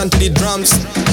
attention to the drums.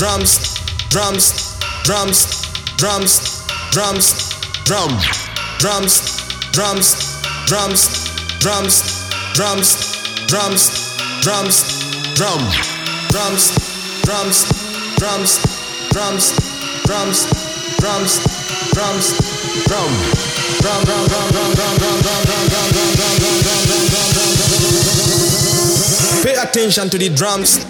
Drums, drums, drums, drums, drums, drum, drums, drums, drums, drums, drums, drums, drums, drum, drums, drums, drums, drums, drums, drums, drums, drum, drum, drum, drum, drum, drum, drum, drum, drum, drum, drum, drum, drum, drum, drum, drum, Pay attention to the drums. Pay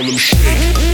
Harlem Shake.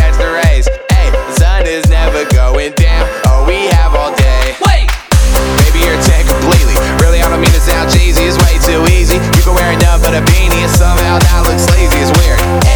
catch the rays. Hey, sun is never going down. Oh, we have all day. Wait! Baby, you're ten completely. Really, I don't mean to sound cheesy. It's way too easy. You can wear enough, but a beanie, and somehow that looks lazy. It's weird.